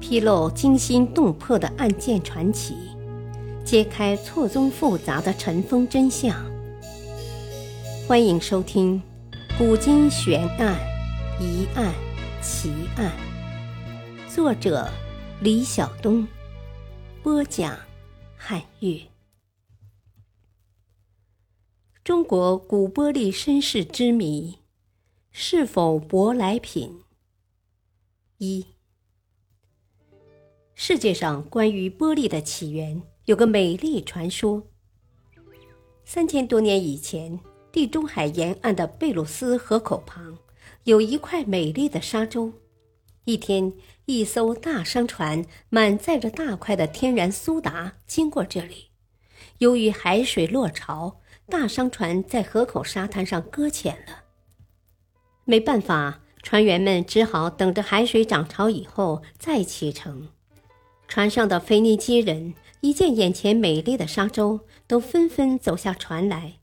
披露惊心动魄的案件传奇，揭开错综复杂的尘封真相。欢迎收听《古今悬案、疑案、奇案》，作者李晓东，播讲汉月。中国古玻璃身世之谜，是否舶来品？一。世界上关于玻璃的起源有个美丽传说。三千多年以前，地中海沿岸的贝鲁斯河口旁有一块美丽的沙洲。一天，一艘大商船满载着大块的天然苏打经过这里。由于海水落潮，大商船在河口沙滩上搁浅了。没办法，船员们只好等着海水涨潮以后再启程。船上的腓尼基人一见眼前美丽的沙洲，都纷纷走下船来，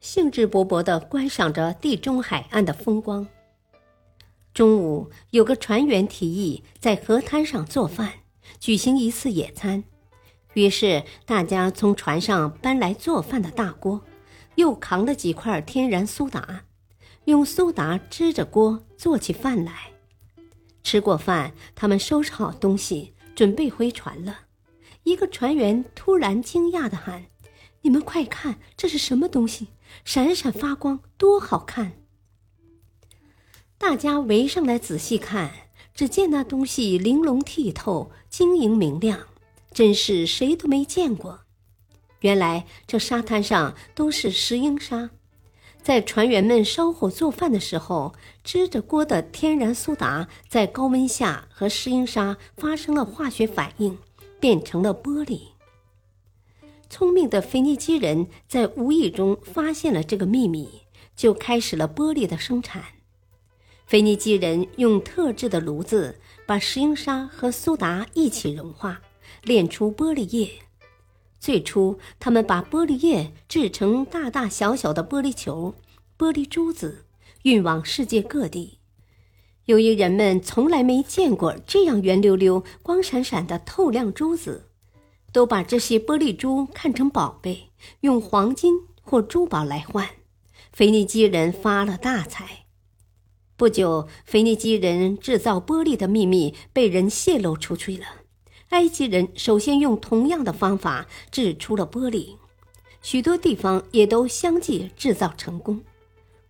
兴致勃勃地观赏着地中海岸的风光。中午，有个船员提议在河滩上做饭，举行一次野餐。于是，大家从船上搬来做饭的大锅，又扛了几块天然苏打，用苏打支着锅做起饭来。吃过饭，他们收拾好东西。准备回船了，一个船员突然惊讶地喊：“你们快看，这是什么东西？闪闪发光，多好看！”大家围上来仔细看，只见那东西玲珑剔透、晶莹明亮，真是谁都没见过。原来这沙滩上都是石英沙。在船员们烧火做饭的时候，支着锅的天然苏打在高温下和石英砂发生了化学反应，变成了玻璃。聪明的腓尼基人在无意中发现了这个秘密，就开始了玻璃的生产。腓尼基人用特制的炉子把石英砂和苏打一起融化，炼出玻璃液。最初，他们把玻璃液制成大大小小的玻璃球、玻璃珠子，运往世界各地。由于人们从来没见过这样圆溜溜、光闪闪的透亮珠子，都把这些玻璃珠看成宝贝，用黄金或珠宝来换。腓尼基人发了大财。不久，腓尼基人制造玻璃的秘密被人泄露出去了。埃及人首先用同样的方法制出了玻璃，许多地方也都相继制造成功。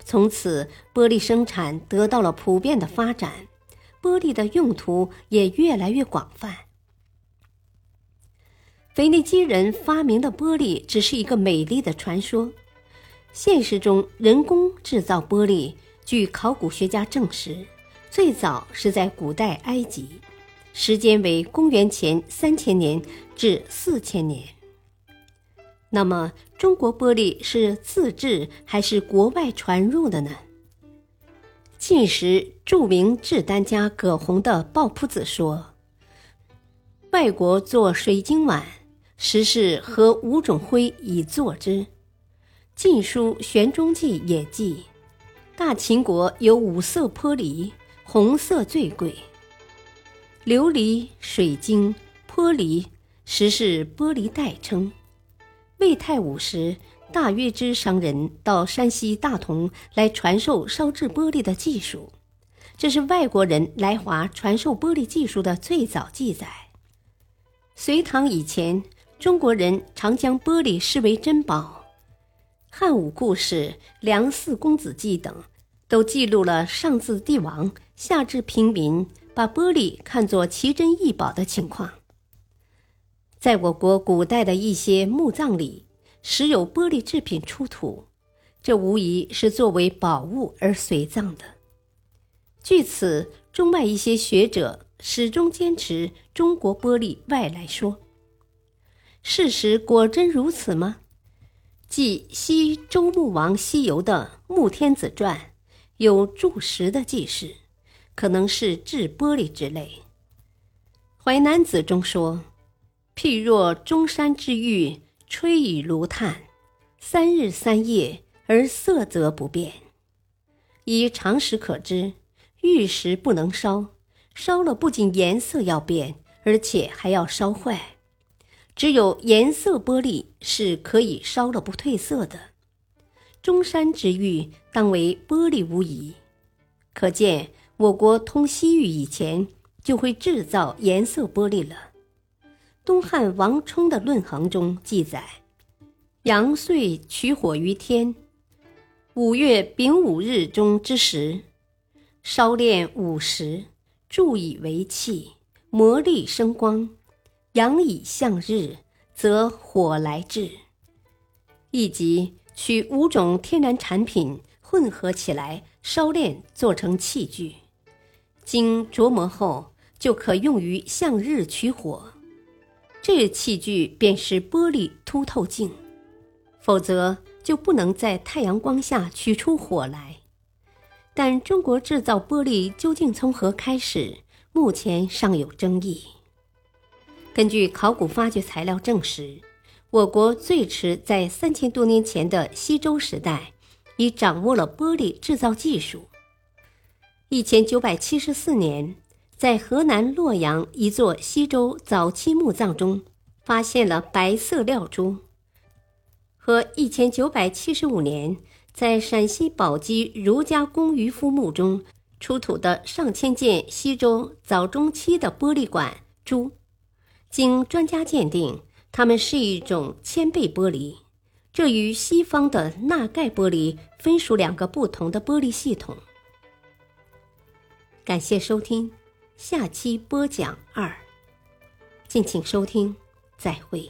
从此，玻璃生产得到了普遍的发展，玻璃的用途也越来越广泛。腓尼基人发明的玻璃只是一个美丽的传说，现实中人工制造玻璃，据考古学家证实，最早是在古代埃及。时间为公元前三千年至四千年。那么，中国玻璃是自制还是国外传入的呢？晋时著名制丹家葛洪的《抱朴子》说：“外国做水晶碗，实是和五种灰以作之。”《晋书·玄中记》也记：“大秦国有五色玻璃，红色最贵。”琉璃、水晶、玻璃，实是玻璃代称。魏太武时，大约之商人到山西大同来传授烧制玻璃的技术，这是外国人来华传授玻璃技术的最早记载。隋唐以前，中国人常将玻璃视为珍宝，《汉武故事》《梁四公子记》等，都记录了上至帝王，下至平民。把玻璃看作奇珍异宝的情况，在我国古代的一些墓葬里，时有玻璃制品出土，这无疑是作为宝物而随葬的。据此，中外一些学者始终坚持中国玻璃外来说。事实果真如此吗？继西周穆王西游的《穆天子传》有注石的记事。可能是制玻璃之类。《淮南子》中说：“譬若中山之玉，吹以炉炭，三日三夜而色泽不变。以常识可知，玉石不能烧，烧了不仅颜色要变，而且还要烧坏。只有颜色玻璃是可以烧了不褪色的。中山之玉当为玻璃无疑，可见我国通西域以前就会制造颜色玻璃了。东汉王充的《论衡》中记载：“阳岁取火于天，五月丙午日中之时，烧炼五十，铸以为器，磨砺生光，阳以向日，则火来至。”以及。取五种天然产品混合起来烧炼，做成器具，经琢磨后就可用于向日取火。这器具便是玻璃凸透镜，否则就不能在太阳光下取出火来。但中国制造玻璃究竟从何开始，目前尚有争议。根据考古发掘材料证实。我国最迟在三千多年前的西周时代，已掌握了玻璃制造技术。一千九百七十四年，在河南洛阳一座西周早期墓葬中，发现了白色料珠；和一千九百七十五年，在陕西宝鸡儒家公渔夫墓中出土的上千件西周早中期的玻璃管珠，经专家鉴定。它们是一种铅倍玻璃，这与西方的钠钙玻璃分属两个不同的玻璃系统。感谢收听，下期播讲二，敬请收听，再会。